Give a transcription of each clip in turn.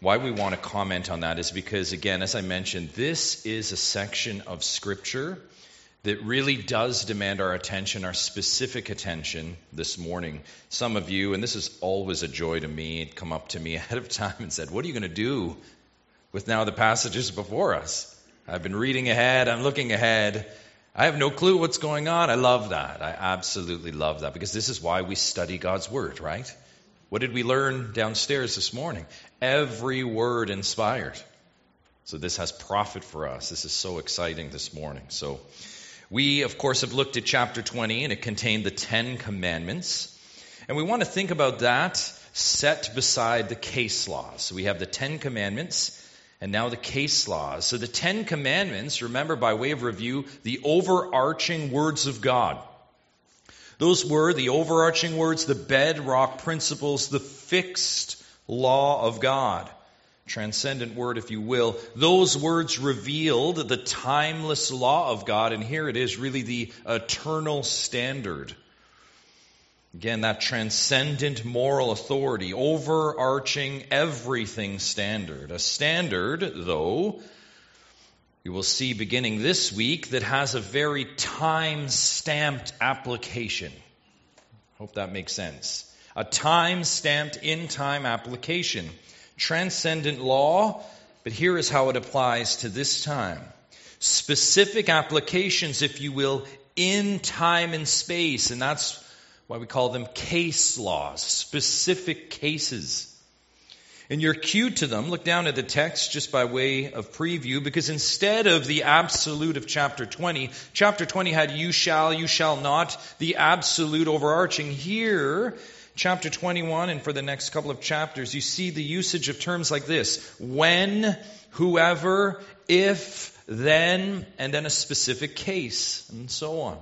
Why we want to comment on that is because, again, as I mentioned, this is a section of Scripture that really does demand our attention, our specific attention this morning. Some of you, and this is always a joy to me, come up to me ahead of time and said, What are you going to do with now the passages before us? I've been reading ahead, I'm looking ahead. I have no clue what's going on. I love that. I absolutely love that because this is why we study God's Word, right? What did we learn downstairs this morning? Every word inspired. So this has profit for us. This is so exciting this morning. So we, of course, have looked at chapter 20 and it contained the Ten Commandments. And we want to think about that set beside the case laws. So we have the Ten Commandments and now the case laws. So the Ten Commandments, remember by way of review, the overarching words of God. Those were the overarching words, the bedrock principles, the fixed law of God. Transcendent word, if you will. Those words revealed the timeless law of God, and here it is really the eternal standard. Again, that transcendent moral authority, overarching everything standard. A standard, though, you will see beginning this week, that has a very time stamped application. Hope that makes sense. A time stamped in time application. Transcendent law, but here is how it applies to this time. Specific applications, if you will, in time and space, and that's why we call them case laws, specific cases. And your cue to them. Look down at the text just by way of preview, because instead of the absolute of chapter 20, chapter 20 had you shall, you shall not, the absolute overarching. Here, chapter 21, and for the next couple of chapters, you see the usage of terms like this when, whoever, if, then, and then a specific case, and so on.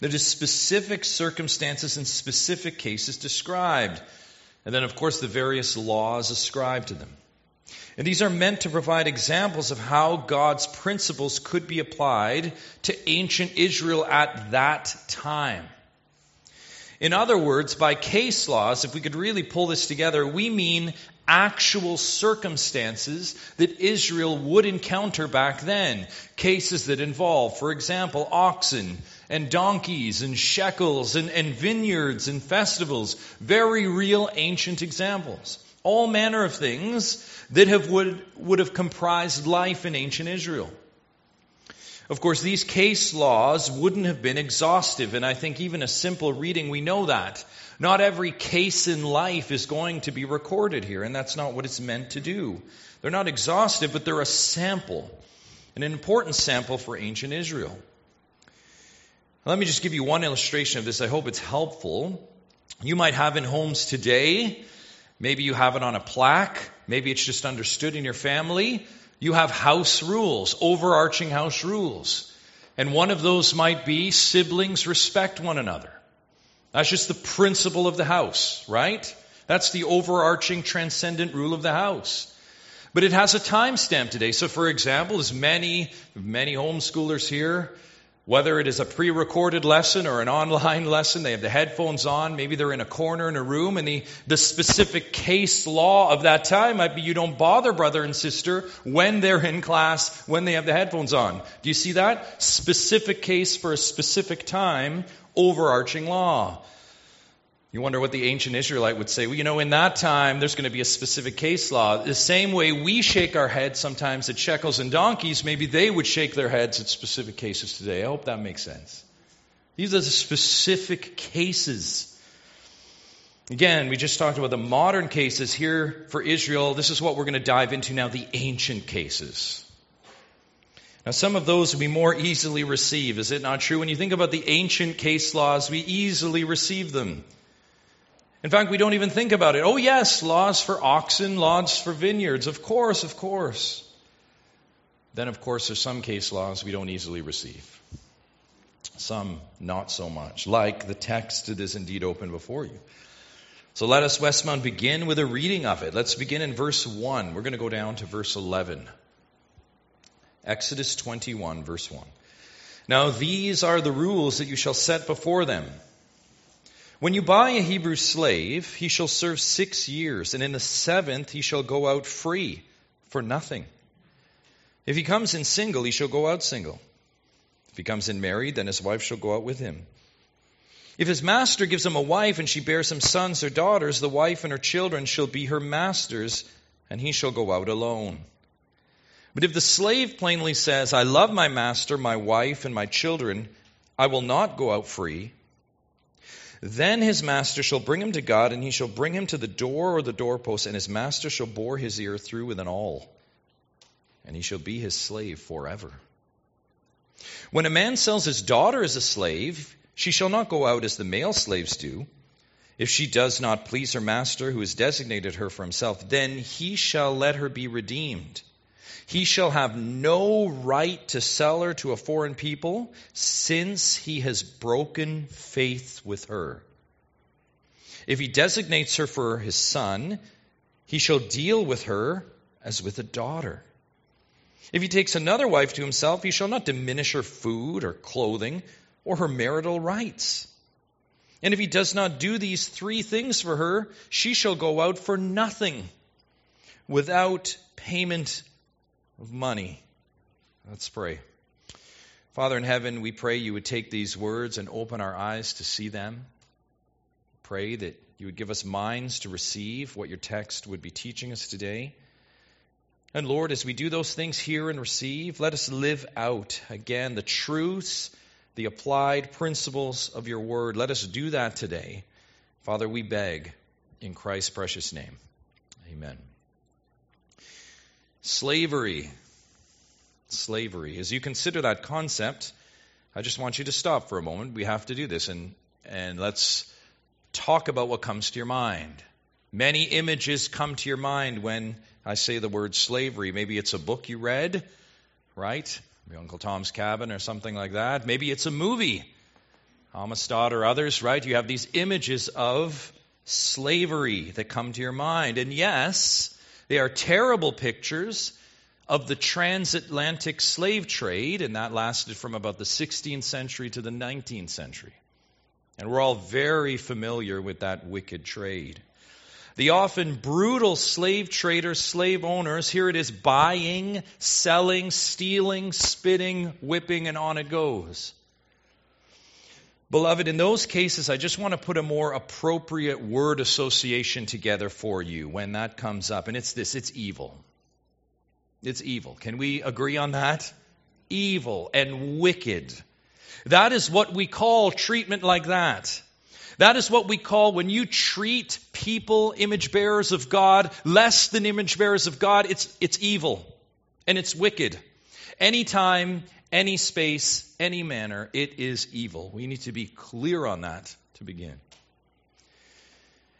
There are specific circumstances and specific cases described. And then, of course, the various laws ascribed to them. And these are meant to provide examples of how God's principles could be applied to ancient Israel at that time. In other words, by case laws, if we could really pull this together, we mean actual circumstances that Israel would encounter back then. Cases that involve, for example, oxen and donkeys and shekels and, and vineyards and festivals. Very real ancient examples. All manner of things that have would, would have comprised life in ancient Israel. Of course, these case laws wouldn't have been exhaustive, and I think even a simple reading, we know that. Not every case in life is going to be recorded here, and that's not what it's meant to do. They're not exhaustive, but they're a sample, an important sample for ancient Israel. Let me just give you one illustration of this. I hope it's helpful. You might have in homes today, maybe you have it on a plaque, maybe it's just understood in your family. You have house rules, overarching house rules. And one of those might be siblings respect one another. That's just the principle of the house, right? That's the overarching transcendent rule of the house. But it has a timestamp today. So, for example, as many, many homeschoolers here, whether it is a pre recorded lesson or an online lesson, they have the headphones on. Maybe they're in a corner in a room, and the, the specific case law of that time might be you don't bother brother and sister when they're in class, when they have the headphones on. Do you see that? Specific case for a specific time, overarching law. You wonder what the ancient Israelite would say. Well, you know, in that time, there's going to be a specific case law. The same way we shake our heads sometimes at shekels and donkeys, maybe they would shake their heads at specific cases today. I hope that makes sense. These are the specific cases. Again, we just talked about the modern cases here for Israel. This is what we're going to dive into now the ancient cases. Now, some of those we more easily receive. Is it not true? When you think about the ancient case laws, we easily receive them. In fact, we don't even think about it. Oh, yes, laws for oxen, laws for vineyards. Of course, of course. Then, of course, there's some case laws we don't easily receive. Some not so much. Like the text that is indeed open before you. So let us, Westmount, begin with a reading of it. Let's begin in verse 1. We're going to go down to verse 11. Exodus 21, verse 1. Now these are the rules that you shall set before them When you buy a Hebrew slave, he shall serve six years, and in the seventh he shall go out free for nothing. If he comes in single, he shall go out single. If he comes in married, then his wife shall go out with him. If his master gives him a wife and she bears him sons or daughters, the wife and her children shall be her master's, and he shall go out alone. But if the slave plainly says, I love my master, my wife, and my children, I will not go out free, then his master shall bring him to God, and he shall bring him to the door or the doorpost, and his master shall bore his ear through with an awl, and he shall be his slave forever. When a man sells his daughter as a slave, she shall not go out as the male slaves do. If she does not please her master, who has designated her for himself, then he shall let her be redeemed. He shall have no right to sell her to a foreign people, since he has broken faith with her. If he designates her for his son, he shall deal with her as with a daughter. If he takes another wife to himself, he shall not diminish her food or clothing or her marital rights. And if he does not do these three things for her, she shall go out for nothing without payment of money. Let's pray. Father in heaven, we pray you would take these words and open our eyes to see them. Pray that you would give us minds to receive what your text would be teaching us today. And Lord, as we do those things, hear and receive, let us live out again the truths, the applied principles of your word. Let us do that today. Father, we beg in Christ's precious name. Amen. Slavery. Slavery. As you consider that concept, I just want you to stop for a moment. We have to do this and, and let's talk about what comes to your mind. Many images come to your mind when I say the word slavery. Maybe it's a book you read, right? Maybe Uncle Tom's Cabin or something like that. Maybe it's a movie, Amistad or others, right? You have these images of slavery that come to your mind. And yes, they are terrible pictures of the transatlantic slave trade, and that lasted from about the 16th century to the 19th century. And we're all very familiar with that wicked trade. The often brutal slave traders, slave owners, here it is buying, selling, stealing, spitting, whipping, and on it goes. Beloved, in those cases, I just want to put a more appropriate word association together for you when that comes up, and it's this it's evil. It's evil. Can we agree on that? Evil and wicked. That is what we call treatment like that. That is what we call when you treat people, image bearers of God, less than image bearers of God, it's, it's evil and it's wicked. Anytime, any space, any manner, it is evil. We need to be clear on that to begin.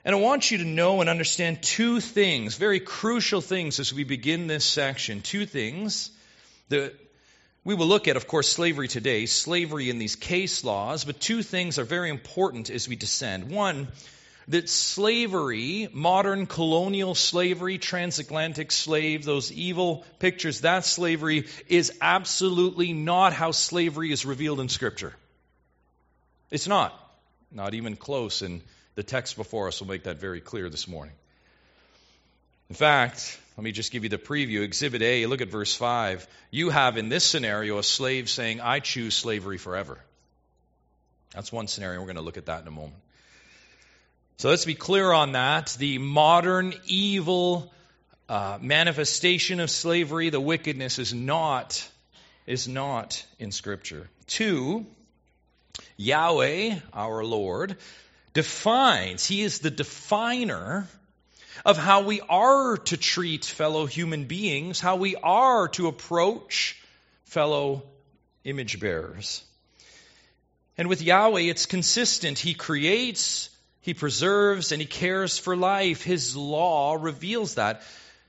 And I want you to know and understand two things, very crucial things as we begin this section. Two things that we will look at, of course, slavery today, slavery in these case laws, but two things are very important as we descend. One, that slavery, modern colonial slavery, transatlantic slave, those evil pictures, that slavery is absolutely not how slavery is revealed in Scripture. It's not. Not even close, and the text before us will make that very clear this morning. In fact, let me just give you the preview. Exhibit A, look at verse 5. You have in this scenario a slave saying, I choose slavery forever. That's one scenario. We're going to look at that in a moment. So let's be clear on that. The modern evil uh, manifestation of slavery, the wickedness, is not is not in Scripture. Two, Yahweh, our Lord, defines. He is the definer of how we are to treat fellow human beings, how we are to approach fellow image bearers. And with Yahweh, it's consistent. He creates, He preserves, and He cares for life. His law reveals that.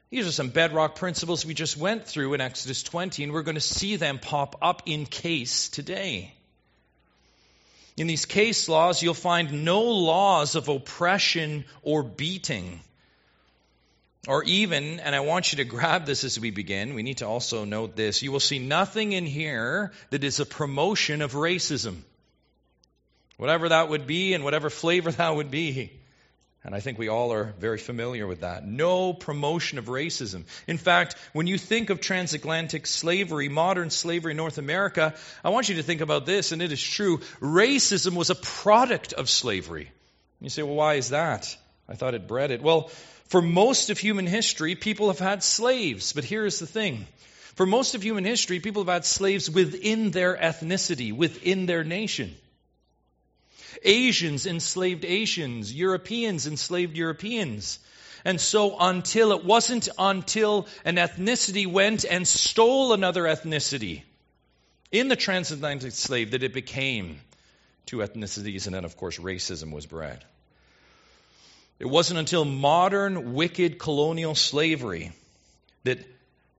These are some bedrock principles we just went through in Exodus 20, and we're going to see them pop up in case today. In these case laws, you'll find no laws of oppression or beating. Or even, and I want you to grab this as we begin, we need to also note this. You will see nothing in here that is a promotion of racism. Whatever that would be and whatever flavor that would be. And I think we all are very familiar with that. No promotion of racism. In fact, when you think of transatlantic slavery, modern slavery in North America, I want you to think about this, and it is true. Racism was a product of slavery. You say, well, why is that? I thought it bred it. Well, for most of human history, people have had slaves. But here's the thing. For most of human history, people have had slaves within their ethnicity, within their nation. Asians enslaved Asians, Europeans enslaved Europeans. And so until it wasn't until an ethnicity went and stole another ethnicity in the transatlantic slave that it became two ethnicities, and then of course racism was bred. It wasn't until modern wicked colonial slavery that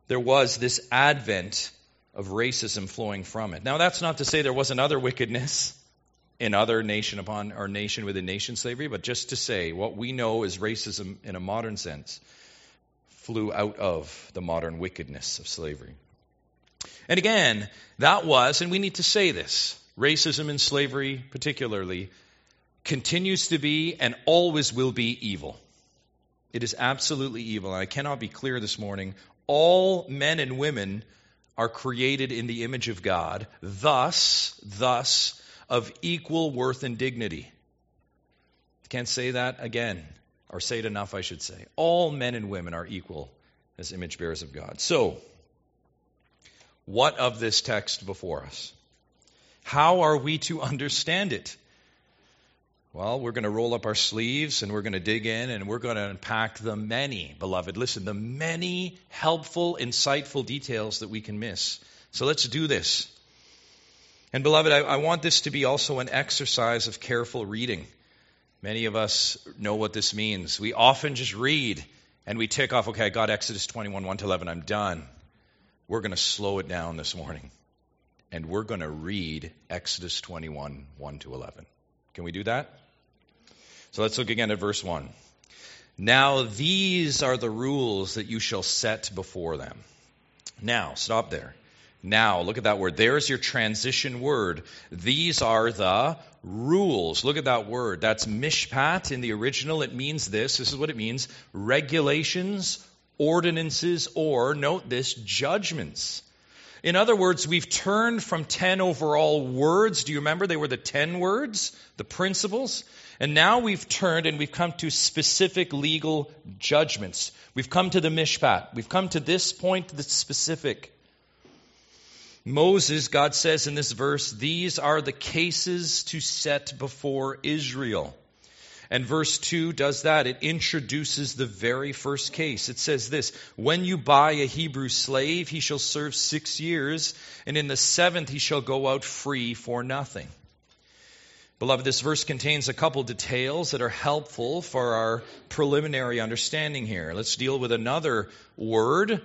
there was this advent of racism flowing from it. Now that's not to say there wasn't other wickedness in other nation upon or nation within nation slavery, but just to say what we know as racism in a modern sense flew out of the modern wickedness of slavery. And again, that was, and we need to say this, racism and slavery particularly continues to be and always will be evil. It is absolutely evil. And I cannot be clear this morning. All men and women are created in the image of God. Thus, thus, of equal worth and dignity. Can't say that again, or say it enough, I should say. All men and women are equal as image bearers of God. So, what of this text before us? How are we to understand it? Well, we're going to roll up our sleeves and we're going to dig in and we're going to unpack the many, beloved, listen, the many helpful, insightful details that we can miss. So let's do this. And beloved, I, I, want this to be also an exercise of careful reading. Many of us know what this means. We often just read and we tick off, okay, I got Exodus 21, 1 to 11, I'm done. We're going to slow it down this morning. And we're going to read Exodus 21, 1 to 11. Can we do that? So let's look again at verse 1. Now these are the rules that you shall set before them. Now, stop there. Now, look at that word. There's your transition word. These are the rules. Look at that word. That's mishpat in the original. It means this. This is what it means regulations, ordinances, or, note this, judgments. In other words, we've turned from 10 overall words. Do you remember they were the 10 words, the principles? And now we've turned and we've come to specific legal judgments. We've come to the mishpat. We've come to this point that's specific. Moses, God says in this verse, these are the cases to set before Israel. And verse 2 does that. It introduces the very first case. It says this When you buy a Hebrew slave, he shall serve six years, and in the seventh he shall go out free for nothing. Beloved, this verse contains a couple details that are helpful for our preliminary understanding here. Let's deal with another word.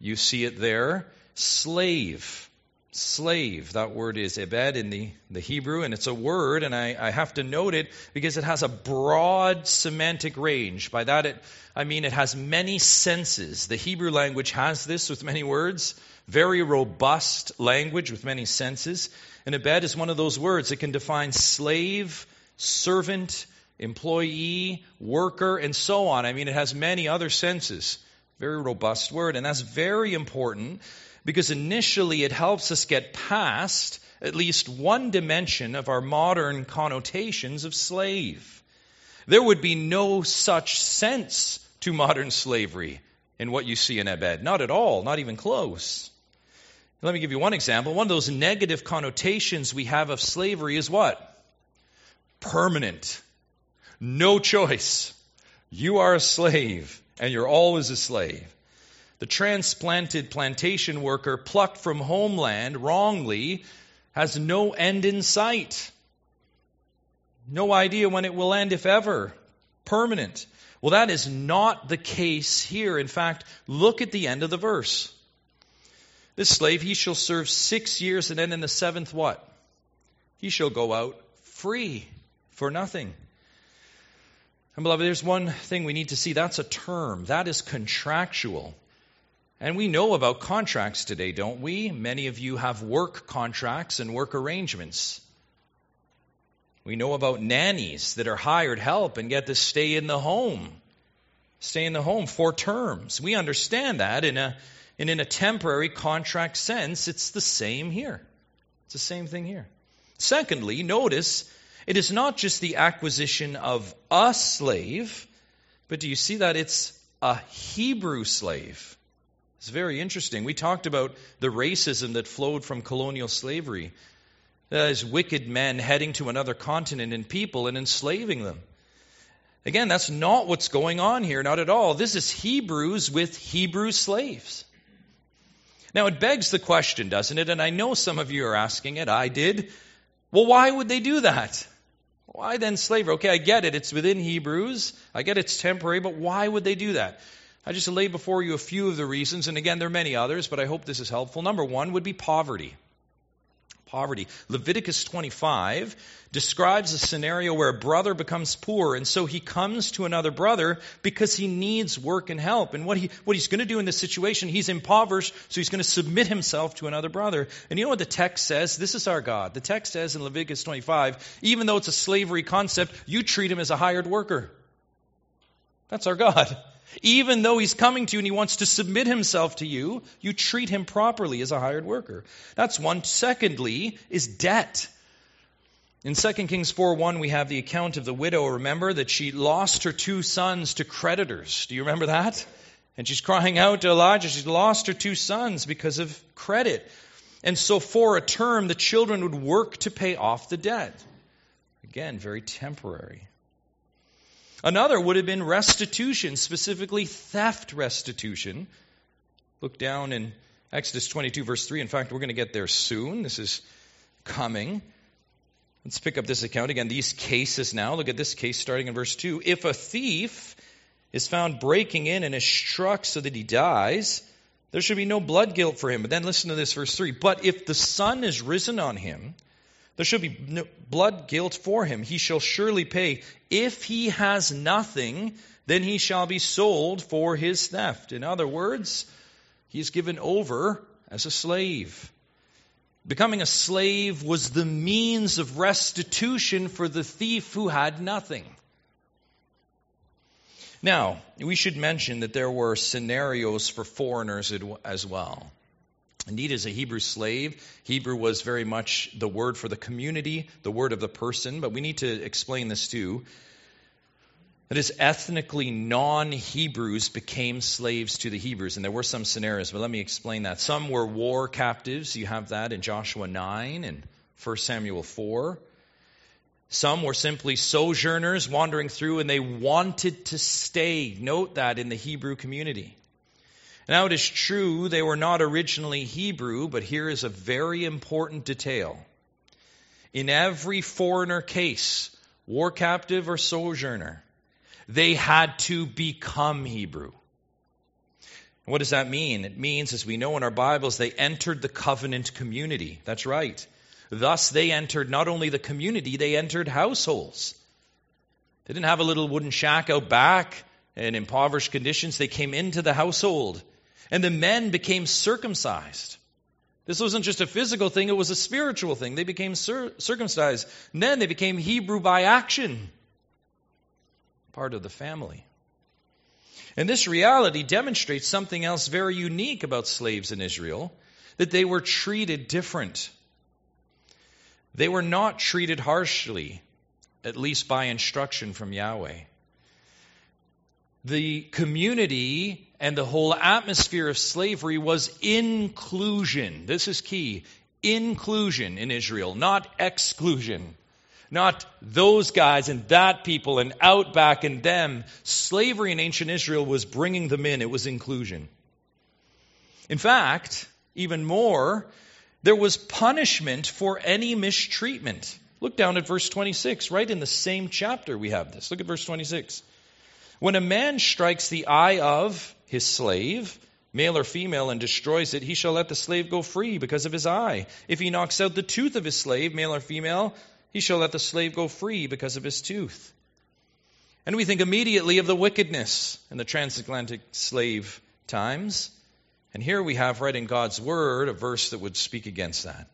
You see it there slave slave. That word is ebed in the, the Hebrew, and it's a word, and I, I have to note it because it has a broad semantic range. By that, it, I mean it has many senses. The Hebrew language has this with many words, very robust language with many senses. And ebed is one of those words. It can define slave, servant, employee, worker, and so on. I mean, it has many other senses. Very robust word, and that's very important because initially it helps us get past at least one dimension of our modern connotations of slave. There would be no such sense to modern slavery in what you see in Ebed. Not at all, not even close. Let me give you one example. One of those negative connotations we have of slavery is what? Permanent. No choice. You are a slave, and you're always a slave. The transplanted plantation worker plucked from homeland wrongly has no end in sight. No idea when it will end, if ever. Permanent. Well, that is not the case here. In fact, look at the end of the verse. This slave, he shall serve six years, and then in the seventh, what? He shall go out free for nothing. And beloved, there's one thing we need to see. That's a term. That is contractual. And we know about contracts today, don't we? Many of you have work contracts and work arrangements. We know about nannies that are hired help and get to stay in the home. Stay in the home for terms. We understand that in a, and in a temporary contract sense, it's the same here. It's the same thing here. Secondly, notice it is not just the acquisition of a slave, but do you see that it's a Hebrew slave? It's very interesting. We talked about the racism that flowed from colonial slavery. Uh, as wicked men heading to another continent and people and enslaving them. Again, that's not what's going on here, not at all. This is Hebrews with Hebrew slaves. Now, it begs the question, doesn't it? And I know some of you are asking it. I did. Well, why would they do that? Why then slavery? Okay, I get it. It's within Hebrews. I get it's temporary, but why would they do that? I just lay before you a few of the reasons, and again, there are many others, but I hope this is helpful. Number one would be poverty poverty. Leviticus 25 describes a scenario where a brother becomes poor, and so he comes to another brother because he needs work and help. And what, he, what he's going to do in this situation, he's impoverished, so he's going to submit himself to another brother. And you know what the text says? This is our God. The text says in Leviticus 25, even though it's a slavery concept, you treat him as a hired worker. That's our God. Even though he's coming to you and he wants to submit himself to you, you treat him properly as a hired worker. That's one. Secondly, is debt. In 2 Kings 4:1, we have the account of the widow. Remember that she lost her two sons to creditors. Do you remember that? And she's crying out to Elijah. She's lost her two sons because of credit. And so, for a term, the children would work to pay off the debt. Again, very temporary. Another would have been restitution, specifically theft restitution. Look down in Exodus 22, verse 3. In fact, we're going to get there soon. This is coming. Let's pick up this account again. These cases now. Look at this case starting in verse 2. If a thief is found breaking in and is struck so that he dies, there should be no blood guilt for him. But then listen to this, verse 3. But if the sun is risen on him, there should be no blood guilt for him. He shall surely pay. If he has nothing, then he shall be sold for his theft. In other words, he is given over as a slave. Becoming a slave was the means of restitution for the thief who had nothing. Now, we should mention that there were scenarios for foreigners as well. Indeed, as a Hebrew slave, Hebrew was very much the word for the community, the word of the person, but we need to explain this too. That is, ethnically non Hebrews became slaves to the Hebrews. And there were some scenarios, but let me explain that. Some were war captives. You have that in Joshua 9 and 1 Samuel 4. Some were simply sojourners wandering through and they wanted to stay. Note that in the Hebrew community. Now, it is true they were not originally Hebrew, but here is a very important detail. In every foreigner case, war captive or sojourner, they had to become Hebrew. What does that mean? It means, as we know in our Bibles, they entered the covenant community. That's right. Thus, they entered not only the community, they entered households. They didn't have a little wooden shack out back in impoverished conditions. They came into the household. And the men became circumcised. This wasn't just a physical thing, it was a spiritual thing. They became cir- circumcised. And then they became Hebrew by action, part of the family. And this reality demonstrates something else very unique about slaves in Israel that they were treated different. They were not treated harshly, at least by instruction from Yahweh. The community and the whole atmosphere of slavery was inclusion. This is key. Inclusion in Israel, not exclusion. Not those guys and that people and outback and them. Slavery in ancient Israel was bringing them in, it was inclusion. In fact, even more, there was punishment for any mistreatment. Look down at verse 26, right in the same chapter we have this. Look at verse 26. When a man strikes the eye of his slave, male or female, and destroys it, he shall let the slave go free because of his eye. If he knocks out the tooth of his slave, male or female, he shall let the slave go free because of his tooth. And we think immediately of the wickedness in the transatlantic slave times. And here we have right in God's word a verse that would speak against that.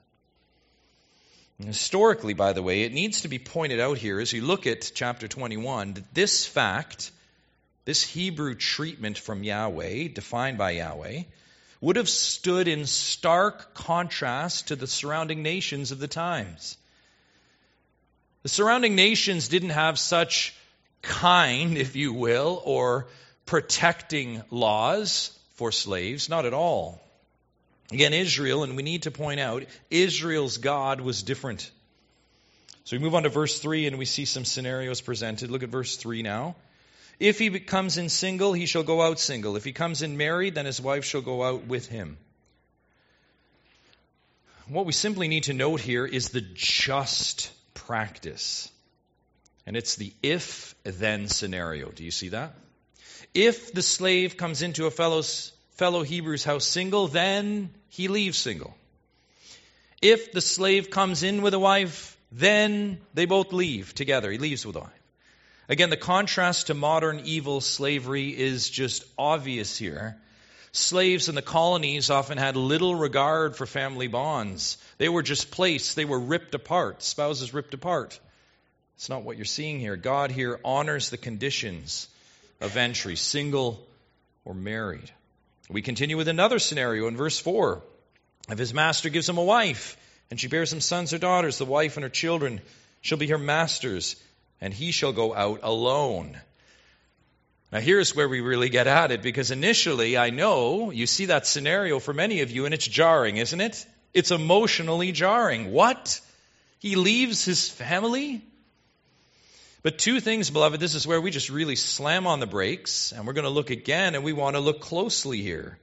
Historically, by the way, it needs to be pointed out here as you look at chapter 21 that this fact, this Hebrew treatment from Yahweh, defined by Yahweh, would have stood in stark contrast to the surrounding nations of the times. The surrounding nations didn't have such kind, if you will, or protecting laws for slaves, not at all. Again, Israel, and we need to point out, Israel's God was different. So we move on to verse 3 and we see some scenarios presented. Look at verse 3 now. If he comes in single, he shall go out single. If he comes in married, then his wife shall go out with him. What we simply need to note here is the just practice. And it's the if then scenario. Do you see that? If the slave comes into a fellow's fellow Hebrew's house single, then he leaves single. If the slave comes in with a wife, then they both leave together. He leaves with a wife. Again, the contrast to modern evil slavery is just obvious here. Slaves in the colonies often had little regard for family bonds. They were just placed, they were ripped apart, spouses ripped apart. It's not what you're seeing here. God here honors the conditions of entry, single or married. We continue with another scenario in verse 4. If his master gives him a wife, and she bears him sons or daughters, the wife and her children shall be her masters, and he shall go out alone. Now, here's where we really get at it, because initially, I know you see that scenario for many of you, and it's jarring, isn't it? It's emotionally jarring. What? He leaves his family? But two things, beloved, this is where we just really slam on the brakes, and we're going to look again, and we want to look closely here.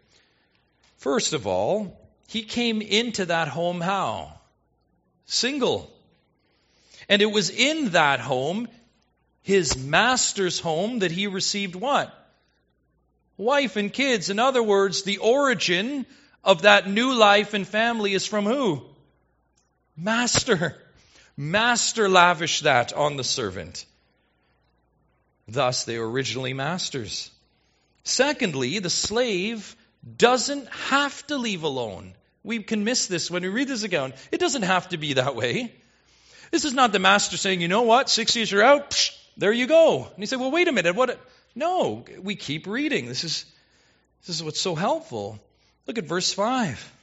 First of all, he came into that home how? Single. And it was in that home, his master's home, that he received what? Wife and kids. In other words, the origin of that new life and family is from who? Master. Master lavished that on the servant. Thus, they were originally masters. Secondly, the slave doesn't have to leave alone. We can miss this when we read this account. It doesn't have to be that way. This is not the master saying, you know what, six years are out, psh, there you go. And he said, well, wait a minute, what? No, we keep reading. This is, this is what's so helpful. Look at verse 5.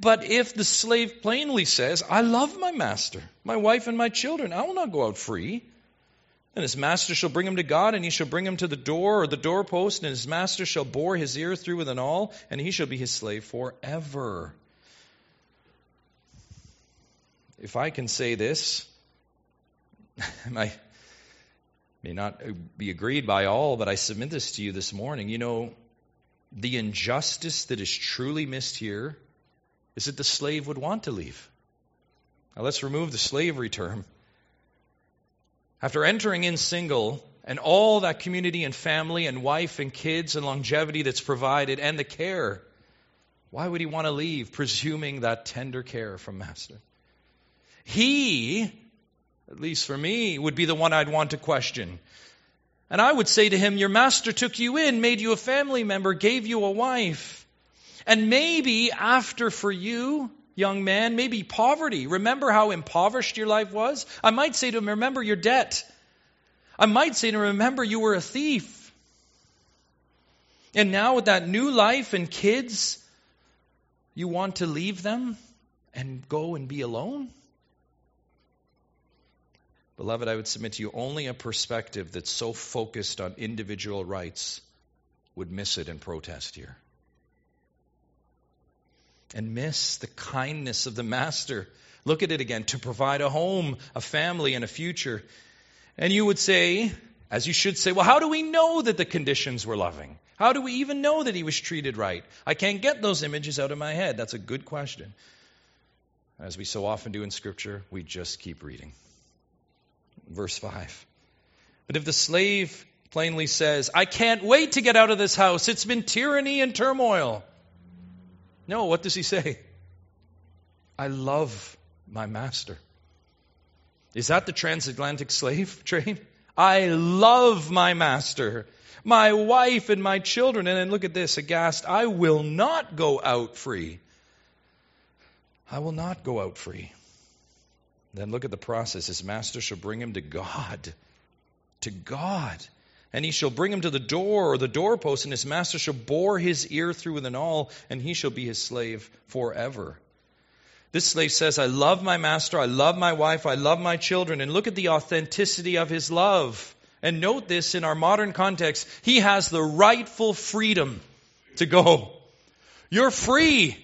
But if the slave plainly says, I love my master, my wife, and my children, I will not go out free. And his master shall bring him to God, and he shall bring him to the door or the doorpost, and his master shall bore his ear through with an awl, and he shall be his slave forever. If I can say this, I may not be agreed by all, but I submit this to you this morning. You know, the injustice that is truly missed here is that the slave would want to leave. Now let's remove the slavery term. After entering in single and all that community and family and wife and kids and longevity that's provided and the care, why would he want to leave, presuming that tender care from Master? He, at least for me, would be the one I'd want to question. And I would say to him, Your master took you in, made you a family member, gave you a wife. And maybe after for you, young man, maybe poverty. Remember how impoverished your life was? I might say to him, remember your debt. I might say to him, remember you were a thief. And now with that new life and kids, you want to leave them and go and be alone? Beloved, I would submit to you only a perspective that's so focused on individual rights would miss it and protest here and miss the kindness of the master. Look at it again to provide a home, a family, and a future. And you would say, as you should say, well, how do we know that the conditions were loving? How do we even know that he was treated right? I can't get those images out of my head. That's a good question. As we so often do in Scripture, we just keep reading. Verse 5. But if the slave plainly says, I can't wait to get out of this house, it's been tyranny and turmoil. No, what does he say? I love my master. Is that the transatlantic slave trade? I love my master, my wife, and my children. And then look at this, aghast. I will not go out free. I will not go out free. Then look at the process. His master shall bring him to God. To God. And he shall bring him to the door or the doorpost, and his master shall bore his ear through with an awl, and he shall be his slave forever. This slave says, I love my master, I love my wife, I love my children. And look at the authenticity of his love. And note this in our modern context, he has the rightful freedom to go. You're free.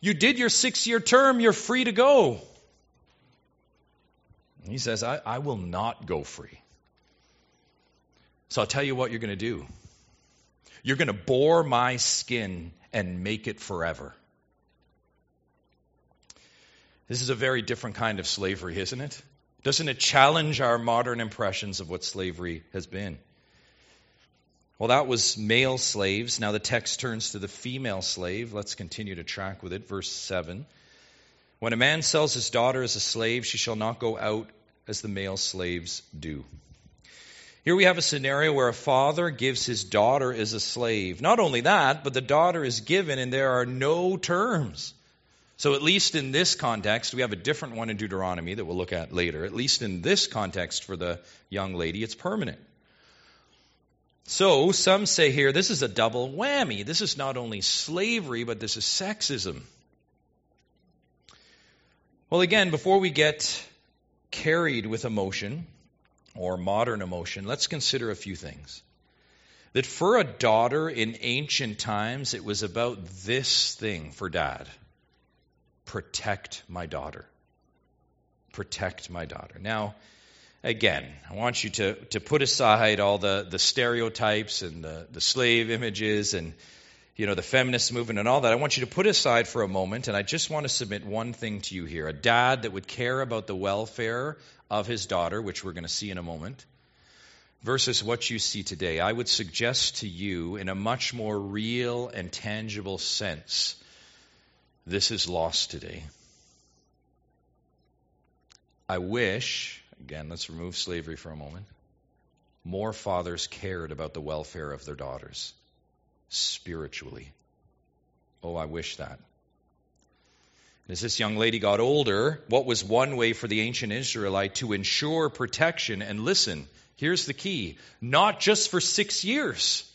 You did your six year term, you're free to go. He says, I, I will not go free. So I'll tell you what you're going to do. You're going to bore my skin and make it forever. This is a very different kind of slavery, isn't it? Doesn't it challenge our modern impressions of what slavery has been? Well, that was male slaves. Now the text turns to the female slave. Let's continue to track with it. Verse 7. When a man sells his daughter as a slave, she shall not go out as the male slaves do. Here we have a scenario where a father gives his daughter as a slave. Not only that, but the daughter is given and there are no terms. So, at least in this context, we have a different one in Deuteronomy that we'll look at later. At least in this context for the young lady, it's permanent. So, some say here this is a double whammy. This is not only slavery, but this is sexism. Well, again, before we get carried with emotion or modern emotion, let's consider a few things. That for a daughter in ancient times, it was about this thing for dad protect my daughter. Protect my daughter. Now, again, I want you to, to put aside all the, the stereotypes and the, the slave images and you know the feminist movement and all that. I want you to put aside for a moment, and I just want to submit one thing to you here. A dad that would care about the welfare of his daughter, which we're going to see in a moment, versus what you see today. I would suggest to you, in a much more real and tangible sense, this is lost today. I wish Again, let's remove slavery for a moment. More fathers cared about the welfare of their daughters spiritually. Oh, I wish that. As this young lady got older, what was one way for the ancient Israelite to ensure protection? And listen, here's the key not just for six years,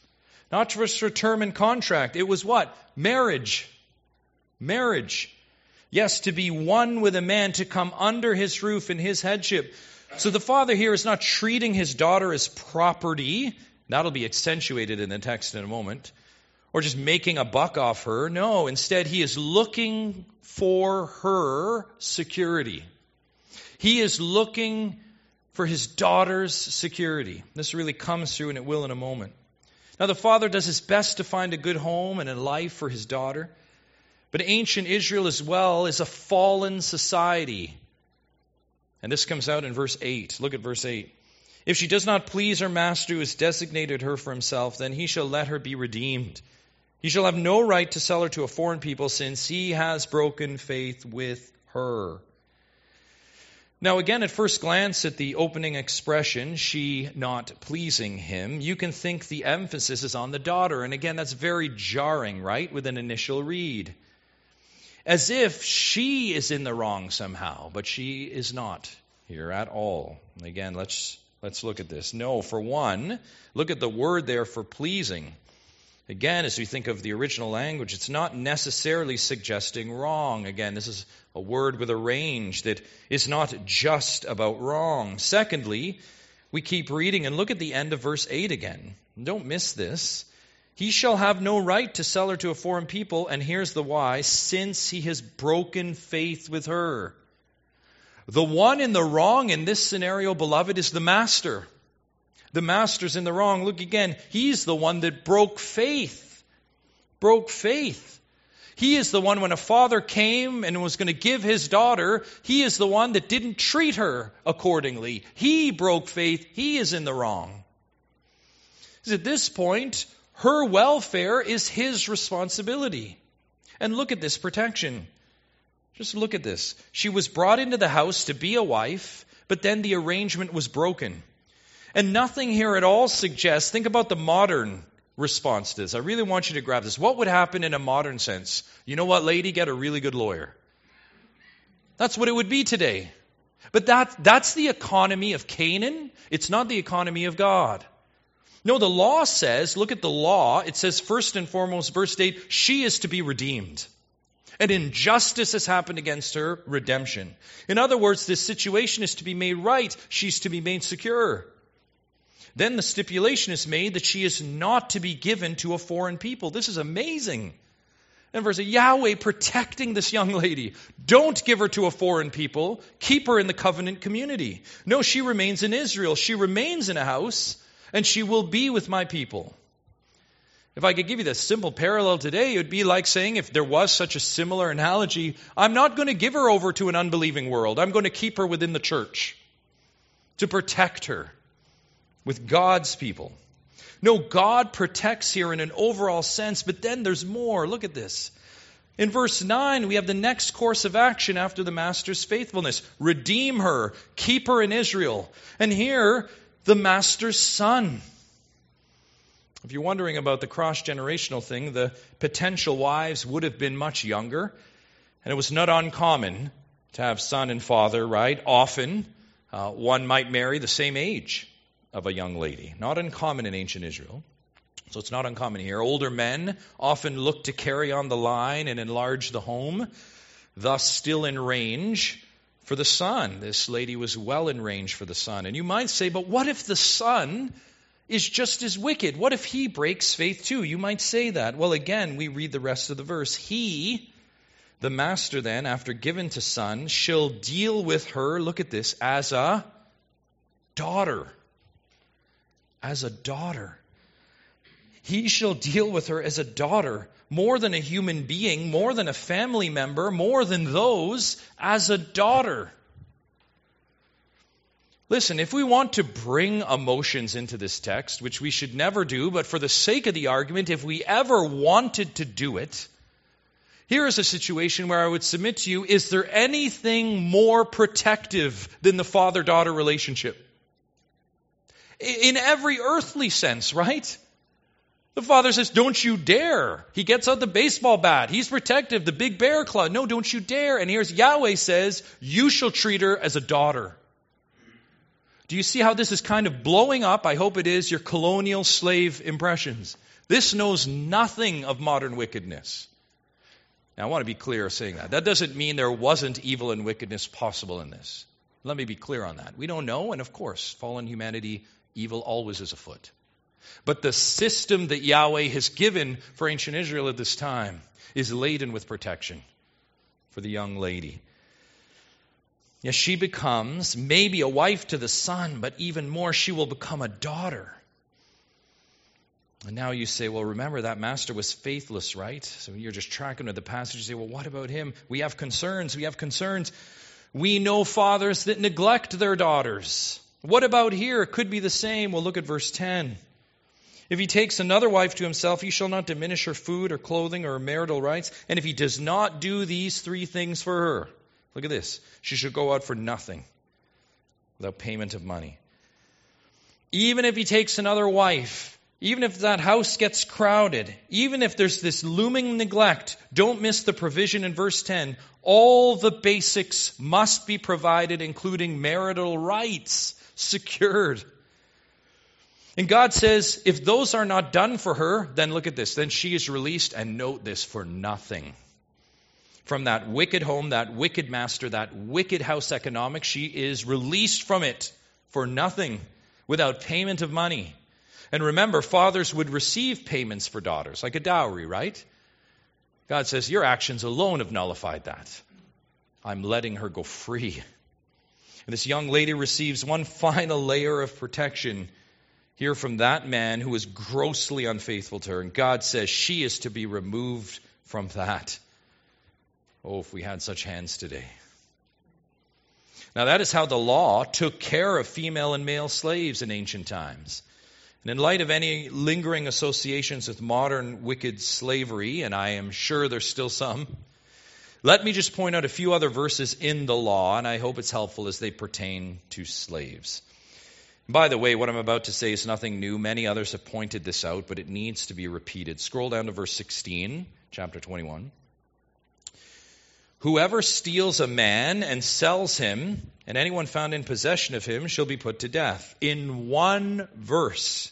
not just for term and contract. It was what? Marriage. Marriage. Yes, to be one with a man, to come under his roof and his headship. So the father here is not treating his daughter as property. That'll be accentuated in the text in a moment. Or just making a buck off her. No, instead, he is looking for her security. He is looking for his daughter's security. This really comes through, and it will in a moment. Now, the father does his best to find a good home and a life for his daughter. But ancient Israel as well is a fallen society. And this comes out in verse 8. Look at verse 8. If she does not please her master who has designated her for himself, then he shall let her be redeemed. He shall have no right to sell her to a foreign people since he has broken faith with her. Now, again, at first glance at the opening expression, she not pleasing him, you can think the emphasis is on the daughter. And again, that's very jarring, right, with an initial read as if she is in the wrong somehow, but she is not here at all. Again, let's let's look at this. No, for one, look at the word there for pleasing. Again, as we think of the original language, it's not necessarily suggesting wrong. Again, this is a word with a range that is not just about wrong. Secondly, we keep reading and look at the end of verse 8 again. Don't miss this. He shall have no right to sell her to a foreign people, and here's the why since he has broken faith with her. The one in the wrong in this scenario, beloved, is the master. The master's in the wrong. Look again, he's the one that broke faith. Broke faith. He is the one when a father came and was going to give his daughter, he is the one that didn't treat her accordingly. He broke faith. He is in the wrong. At this point, her welfare is his responsibility. And look at this protection. Just look at this. She was brought into the house to be a wife, but then the arrangement was broken. And nothing here at all suggests, think about the modern response to this. I really want you to grab this. What would happen in a modern sense? You know what, lady? Get a really good lawyer. That's what it would be today. But that, that's the economy of Canaan. It's not the economy of God. No, the law says, look at the law. It says, first and foremost, verse 8, she is to be redeemed. An injustice has happened against her, redemption. In other words, this situation is to be made right. She's to be made secure. Then the stipulation is made that she is not to be given to a foreign people. This is amazing. And verse Yahweh protecting this young lady. Don't give her to a foreign people. Keep her in the covenant community. No, she remains in Israel. She remains in a house, and she will be with my people. If I could give you the simple parallel today, it would be like saying, if there was such a similar analogy, I'm not going to give her over to an unbelieving world. I'm going to keep her within the church to protect her with God's people. No, God protects here in an overall sense, but then there's more. Look at this. In verse 9, we have the next course of action after the master's faithfulness redeem her, keep her in Israel. And here, the master's son. If you're wondering about the cross generational thing, the potential wives would have been much younger, and it was not uncommon to have son and father, right? Often, uh, one might marry the same age of a young lady. Not uncommon in ancient Israel. So it's not uncommon here. Older men often look to carry on the line and enlarge the home, thus still in range for the son. This lady was well in range for the son. And you might say, but what if the son is just as wicked? What if he breaks faith too? You might say that. Well, again, we read the rest of the verse. He, the master, then, after given to son, shall deal with her, look at this, as a daughter as a daughter. He shall deal with her as a daughter, more than a human being, more than a family member, more than those, as a daughter. Listen, if we want to bring emotions into this text, which we should never do, but for the sake of the argument, if we ever wanted to do it, here is a situation where I would submit to you is there anything more protective than the father daughter relationship? In every earthly sense, right? The father says, Don't you dare. He gets out the baseball bat. He's protective, the big bear claw. No, don't you dare. And here's Yahweh says, You shall treat her as a daughter. Do you see how this is kind of blowing up? I hope it is your colonial slave impressions. This knows nothing of modern wickedness. Now, I want to be clear saying that. That doesn't mean there wasn't evil and wickedness possible in this. Let me be clear on that. We don't know, and of course, fallen humanity Evil always is afoot. But the system that Yahweh has given for ancient Israel at this time is laden with protection for the young lady. Yes, she becomes maybe a wife to the son, but even more, she will become a daughter. And now you say, well, remember that master was faithless, right? So you're just tracking with the passage. You say, well, what about him? We have concerns. We have concerns. We know fathers that neglect their daughters. What about here? It could be the same. We'll look at verse 10. If he takes another wife to himself, he shall not diminish her food or clothing or marital rights. And if he does not do these three things for her, look at this, she shall go out for nothing without payment of money. Even if he takes another wife, even if that house gets crowded, even if there's this looming neglect, don't miss the provision in verse 10. All the basics must be provided, including marital rights secured. And God says, if those are not done for her, then look at this. Then she is released, and note this, for nothing. From that wicked home, that wicked master, that wicked house economics, she is released from it for nothing, without payment of money. And remember, fathers would receive payments for daughters, like a dowry, right? God says, Your actions alone have nullified that. I'm letting her go free. And this young lady receives one final layer of protection here from that man who was grossly unfaithful to her. And God says she is to be removed from that. Oh, if we had such hands today. Now, that is how the law took care of female and male slaves in ancient times. And in light of any lingering associations with modern wicked slavery, and I am sure there's still some, let me just point out a few other verses in the law, and I hope it's helpful as they pertain to slaves. By the way, what I'm about to say is nothing new. Many others have pointed this out, but it needs to be repeated. Scroll down to verse 16, chapter 21. Whoever steals a man and sells him, and anyone found in possession of him, shall be put to death. In one verse,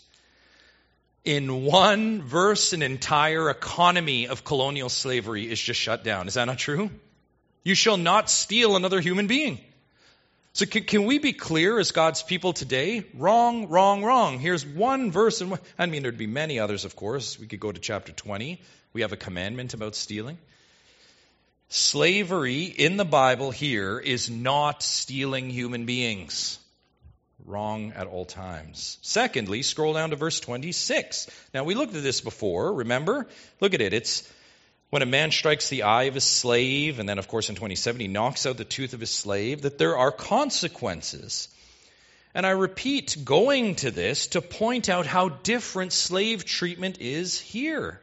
in one verse, an entire economy of colonial slavery is just shut down. Is that not true? You shall not steal another human being. So, can, can, we be clear as God's people today? Wrong, wrong, wrong. Here's one verse, and I mean, there'd be many others, of course. We could go to chapter 20. We have a commandment about stealing. Slavery in the Bible here is not stealing human beings. Wrong at all times. Secondly, scroll down to verse 26. Now, we looked at this before, remember? Look at it. It's when a man strikes the eye of his slave, and then, of course, in 27, he knocks out the tooth of his slave, that there are consequences. And I repeat, going to this to point out how different slave treatment is here.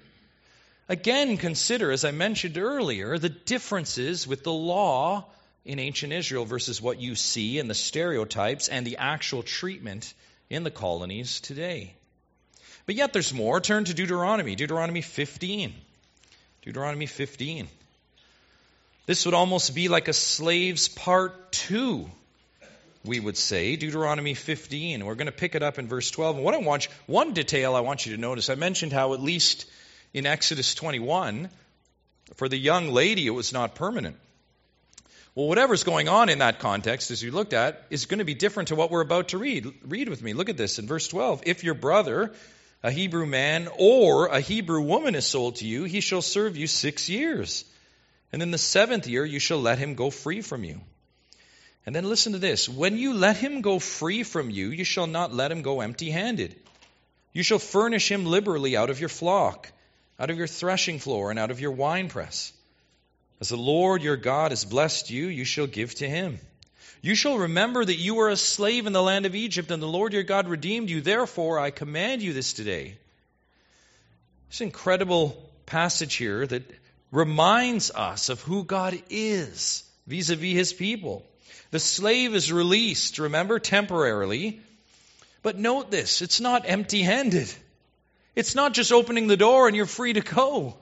Again, consider, as I mentioned earlier, the differences with the law in ancient Israel versus what you see in the stereotypes and the actual treatment in the colonies today. But yet there's more. Turn to Deuteronomy, Deuteronomy 15. Deuteronomy 15. This would almost be like a slave's part two, we would say. Deuteronomy 15. We're going to pick it up in verse 12. And what I want, one detail I want you to notice, I mentioned how at least in Exodus 21, for the young lady, it was not permanent. Well, whatever's going on in that context, as you looked at, is going to be different to what we're about to read. Read with me. Look at this in verse 12. If your brother, a Hebrew man, or a Hebrew woman is sold to you, he shall serve you six years. And in the seventh year, you shall let him go free from you. And then listen to this. When you let him go free from you, you shall not let him go empty handed. You shall furnish him liberally out of your flock out of your threshing floor and out of your winepress. As the Lord your God has blessed you, you shall give to him. You shall remember that you were a slave in the land of Egypt, and the Lord your God redeemed you. Therefore, I command you this today. This incredible passage here that reminds us of who God is vis a vis his people. The slave is released, remember, temporarily. But note this it's not empty handed. It's not just opening the door and you're free to go.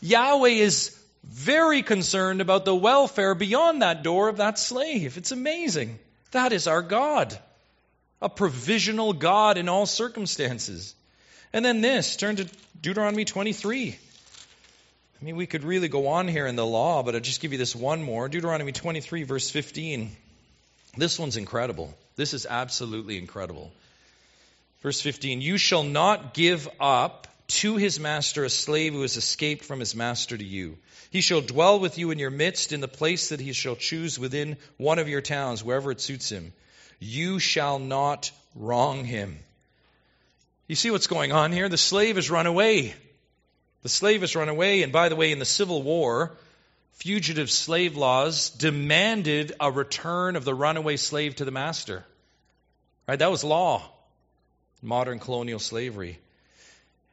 Yahweh is very concerned about the welfare beyond that door of that slave. It's amazing. That is our God, a provisional God in all circumstances. And then this, turn to Deuteronomy 23. I mean, we could really go on here in the law, but I'll just give you this one more. Deuteronomy 23, verse 15. This one's incredible. This is absolutely incredible. Verse 15 You shall not give up to his master a slave who has escaped from his master to you. He shall dwell with you in your midst in the place that he shall choose within one of your towns, wherever it suits him. You shall not wrong him. You see what's going on here? The slave has run away. The slave has run away. And by the way, in the Civil War, fugitive slave laws demanded a return of the runaway slave to the master. Right? That was law modern colonial slavery.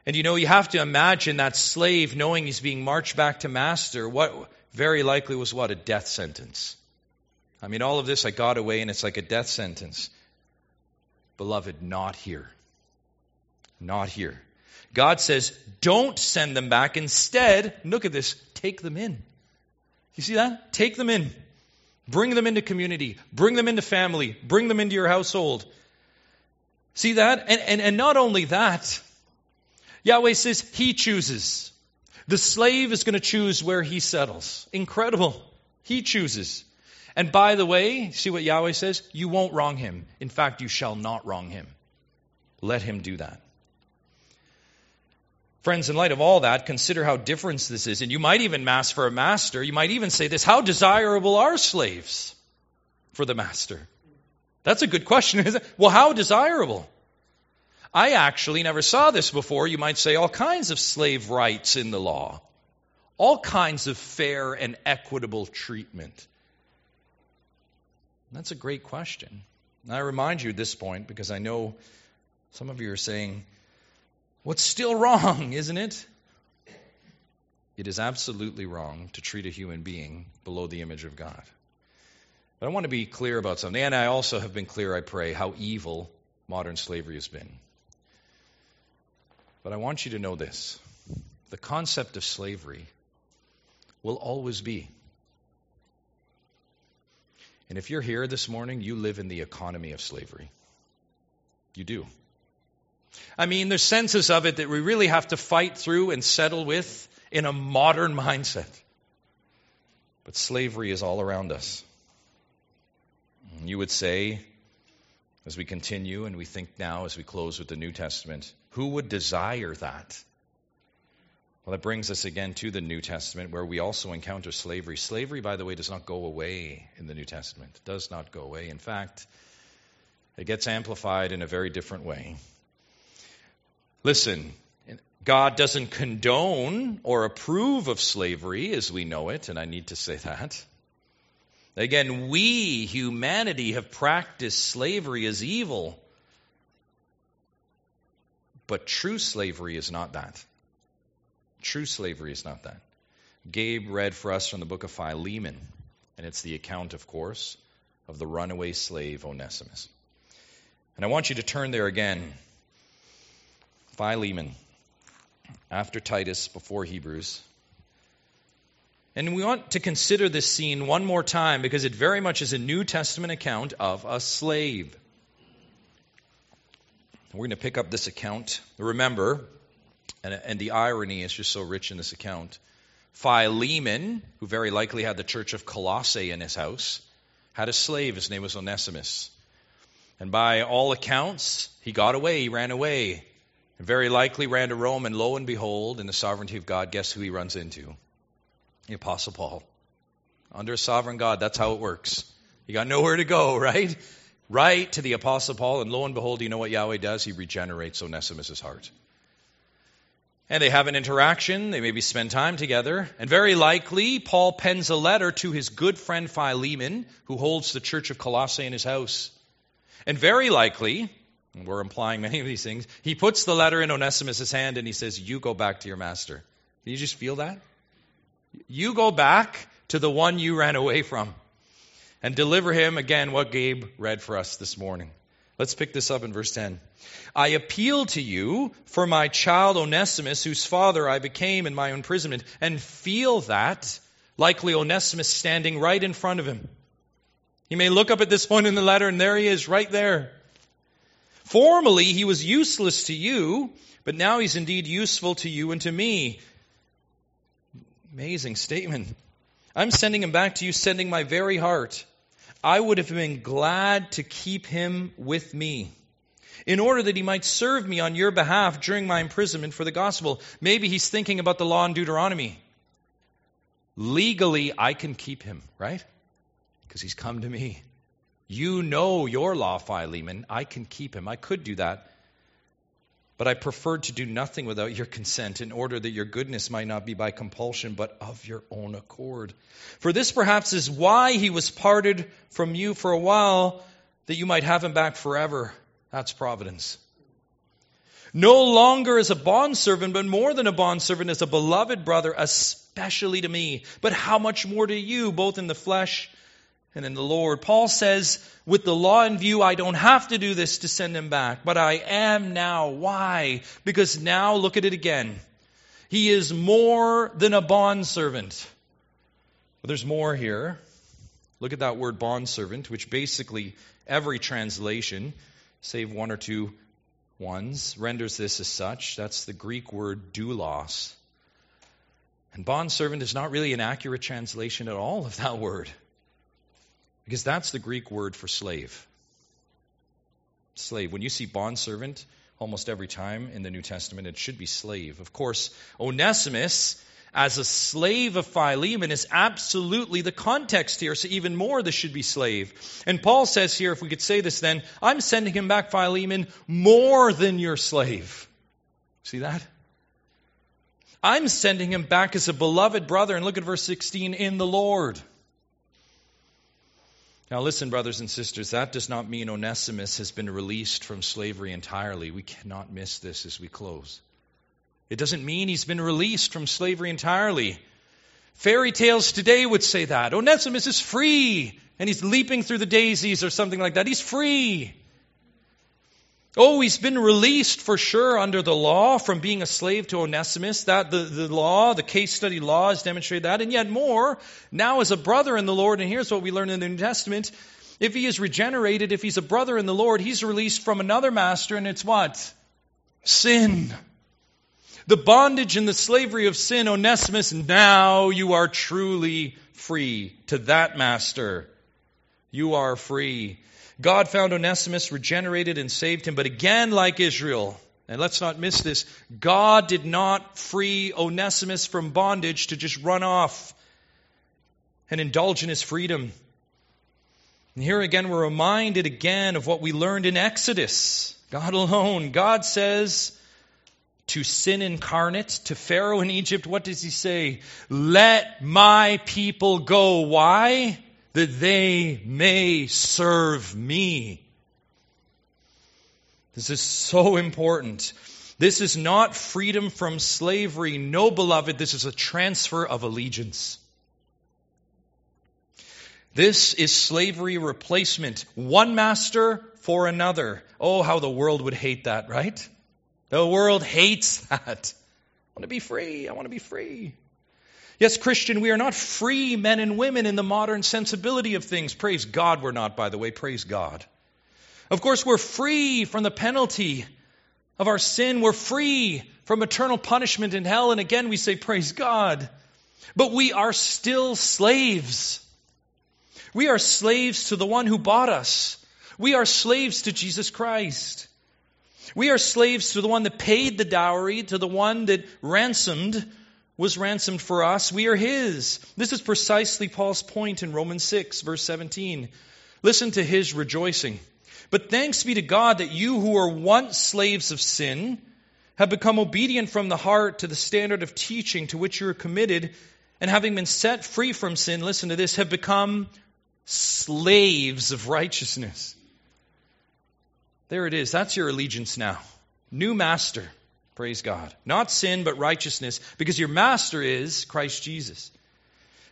And you know, you have to imagine that slave knowing he's being marched back to master, what very likely was what? A death sentence. I mean, all of this I got away and it's like a death sentence. Beloved, not here. Not here. God says, don't send them back. Instead, look at this, take them in. You see that? Take them in. Bring them into community. Bring them into family. Bring them into your household. See that? And, and, and not only that, Yahweh says he chooses. The slave is going to choose where he settles. Incredible. He chooses. And by the way, see what Yahweh says? You won't wrong him. In fact, you shall not wrong him. Let him do that. Friends, in light of all that, consider how different this is. And you might even mass for a master. You might even say this How desirable are slaves for the master? That's a good question, isn't it? Well, how desirable? I actually never saw this before. You might say all kinds of slave rights in the law, all kinds of fair and equitable treatment. That's a great question. And I remind you at this point because I know some of you are saying, what's still wrong, isn't it? It is absolutely wrong to treat a human being below the image of God. But I want to be clear about something. And I also have been clear, I pray, how evil modern slavery has been. But I want you to know this the concept of slavery will always be, And if you're here this morning, you live in the economy of slavery. You do. I mean, there's senses of it that we really have to fight through and settle with in a modern mindset. But slavery is all around us. You would say, as we continue and we think now as we close with the New Testament, who would desire that? Well, that brings us again to the New Testament where we also encounter slavery. Slavery, by the way, does not go away in the New Testament. It does not go away. In fact, it gets amplified in a very different way. Listen, God doesn't condone or approve of slavery as we know it, and I need to say that. Again, we, humanity, have practiced slavery as evil. But true slavery is not that. True slavery is not that. Gabe read for us from the book of Philemon, and it's the account, of course, of the runaway slave Onesimus. And I want you to turn there again. Philemon, after Titus, before Hebrews. And we want to consider this scene one more time because it very much is a New Testament account of a slave. We're going to pick up this account. Remember, and, and the irony is just so rich in this account. Philemon, who very likely had the church of Colossae in his house, had a slave. His name was Onesimus. And by all accounts, he got away, he ran away. And very likely ran to Rome, and lo and behold, in the sovereignty of God, guess who he runs into? The Apostle Paul. Under a sovereign God, that's how it works. You got nowhere to go, right? Right to the Apostle Paul, and lo and behold, you know what Yahweh does? He regenerates Onesimus' heart. And they have an interaction. They maybe spend time together. And very likely, Paul pens a letter to his good friend Philemon, who holds the church of Colossae in his house. And very likely, we're implying many of these things, he puts the letter in Onesimus' hand and he says, You go back to your master. Can you just feel that? You go back to the one you ran away from and deliver him again what Gabe read for us this morning. Let's pick this up in verse 10. I appeal to you for my child Onesimus, whose father I became in my imprisonment, and feel that, likely Onesimus standing right in front of him. He may look up at this point in the letter, and there he is, right there. Formerly he was useless to you, but now he's indeed useful to you and to me. Amazing statement. I'm sending him back to you, sending my very heart. I would have been glad to keep him with me in order that he might serve me on your behalf during my imprisonment for the gospel. Maybe he's thinking about the law in Deuteronomy. Legally, I can keep him, right? Because he's come to me. You know your law, Philemon. I can keep him. I could do that. But I preferred to do nothing without your consent, in order that your goodness might not be by compulsion, but of your own accord. For this perhaps is why he was parted from you for a while, that you might have him back forever. That's providence. No longer as a bondservant, but more than a bondservant, as a beloved brother, especially to me. But how much more to you, both in the flesh and in the Lord. Paul says, with the law in view, I don't have to do this to send him back, but I am now. Why? Because now, look at it again. He is more than a bondservant. But there's more here. Look at that word bondservant, which basically every translation, save one or two ones, renders this as such. That's the Greek word doulos. And bondservant is not really an accurate translation at all of that word. Because that's the Greek word for slave. Slave. When you see bondservant, almost every time in the New Testament, it should be slave. Of course, Onesimus, as a slave of Philemon, is absolutely the context here. So, even more, this should be slave. And Paul says here, if we could say this then, I'm sending him back, Philemon, more than your slave. See that? I'm sending him back as a beloved brother. And look at verse 16 in the Lord. Now, listen, brothers and sisters, that does not mean Onesimus has been released from slavery entirely. We cannot miss this as we close. It doesn't mean he's been released from slavery entirely. Fairy tales today would say that. Onesimus is free, and he's leaping through the daisies or something like that. He's free. Oh, he's been released for sure under the law from being a slave to Onesimus. That the, the law, the case study law has demonstrated that. And yet more, now as a brother in the Lord, and here's what we learn in the New Testament. If he is regenerated, if he's a brother in the Lord, he's released from another master, and it's what? Sin. The bondage and the slavery of sin, Onesimus, now you are truly free to that master. You are free. God found Onesimus, regenerated, and saved him. But again, like Israel, and let's not miss this, God did not free Onesimus from bondage to just run off and indulge in his freedom. And here again, we're reminded again of what we learned in Exodus. God alone. God says to sin incarnate, to Pharaoh in Egypt, what does he say? Let my people go. Why? That they may serve me. This is so important. This is not freedom from slavery. No, beloved, this is a transfer of allegiance. This is slavery replacement. One master for another. Oh, how the world would hate that, right? The world hates that. I want to be free. I want to be free. Yes, Christian, we are not free men and women in the modern sensibility of things. Praise God, we're not, by the way. Praise God. Of course, we're free from the penalty of our sin. We're free from eternal punishment in hell. And again, we say, Praise God. But we are still slaves. We are slaves to the one who bought us. We are slaves to Jesus Christ. We are slaves to the one that paid the dowry, to the one that ransomed was ransomed for us. We are his. This is precisely Paul's point in Romans 6, verse 17. Listen to his rejoicing. But thanks be to God that you who were once slaves of sin have become obedient from the heart to the standard of teaching to which you are committed, and having been set free from sin, listen to this, have become slaves of righteousness. There it is. That's your allegiance now. New master. Praise God. Not sin, but righteousness, because your master is Christ Jesus.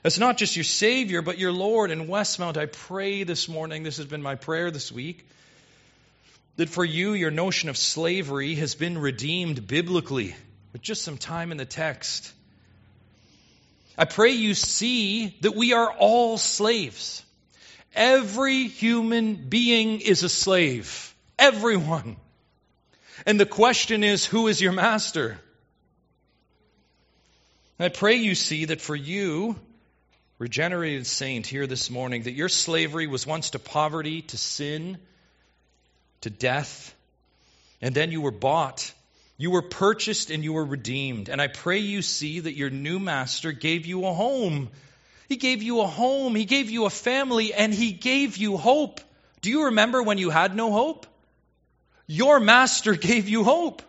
That's not just your Savior, but your Lord. And Westmount, I pray this morning, this has been my prayer this week, that for you, your notion of slavery has been redeemed biblically with just some time in the text. I pray you see that we are all slaves. Every human being is a slave. Everyone. And the question is, who is your master? I pray you see that for you, regenerated saint here this morning, that your slavery was once to poverty, to sin, to death, and then you were bought. You were purchased and you were redeemed. And I pray you see that your new master gave you a home. He gave you a home. He gave you a family and he gave you hope. Do you remember when you had no hope? Your master gave you hope,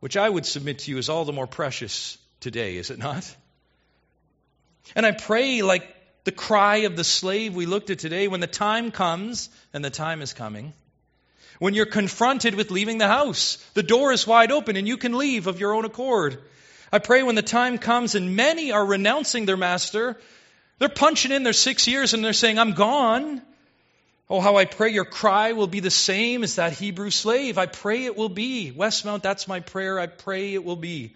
which I would submit to you is all the more precious today, is it not? And I pray, like the cry of the slave we looked at today, when the time comes, and the time is coming, when you're confronted with leaving the house, the door is wide open and you can leave of your own accord. I pray when the time comes and many are renouncing their master, they're punching in their six years and they're saying, I'm gone. Oh, how I pray your cry will be the same as that Hebrew slave. I pray it will be. Westmount, that's my prayer. I pray it will be.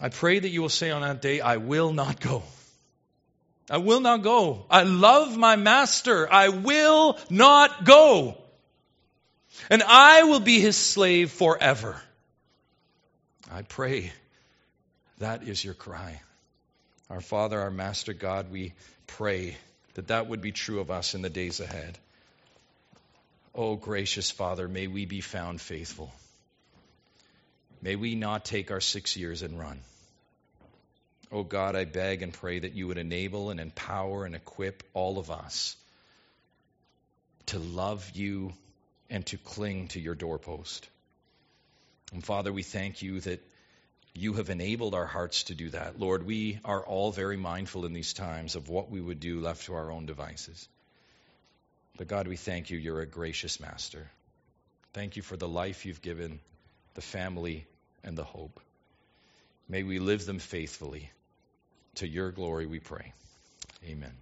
I pray that you will say on that day, I will not go. I will not go. I love my master. I will not go. And I will be his slave forever. I pray that is your cry. Our Father, our Master God, we pray that that would be true of us in the days ahead. Oh, gracious Father, may we be found faithful. May we not take our six years and run. Oh God, I beg and pray that you would enable and empower and equip all of us to love you and to cling to your doorpost. And Father, we thank you that you have enabled our hearts to do that. Lord, we are all very mindful in these times of what we would do left to our own devices. But God, we thank you. You're a gracious master. Thank you for the life you've given, the family, and the hope. May we live them faithfully. To your glory we pray. Amen.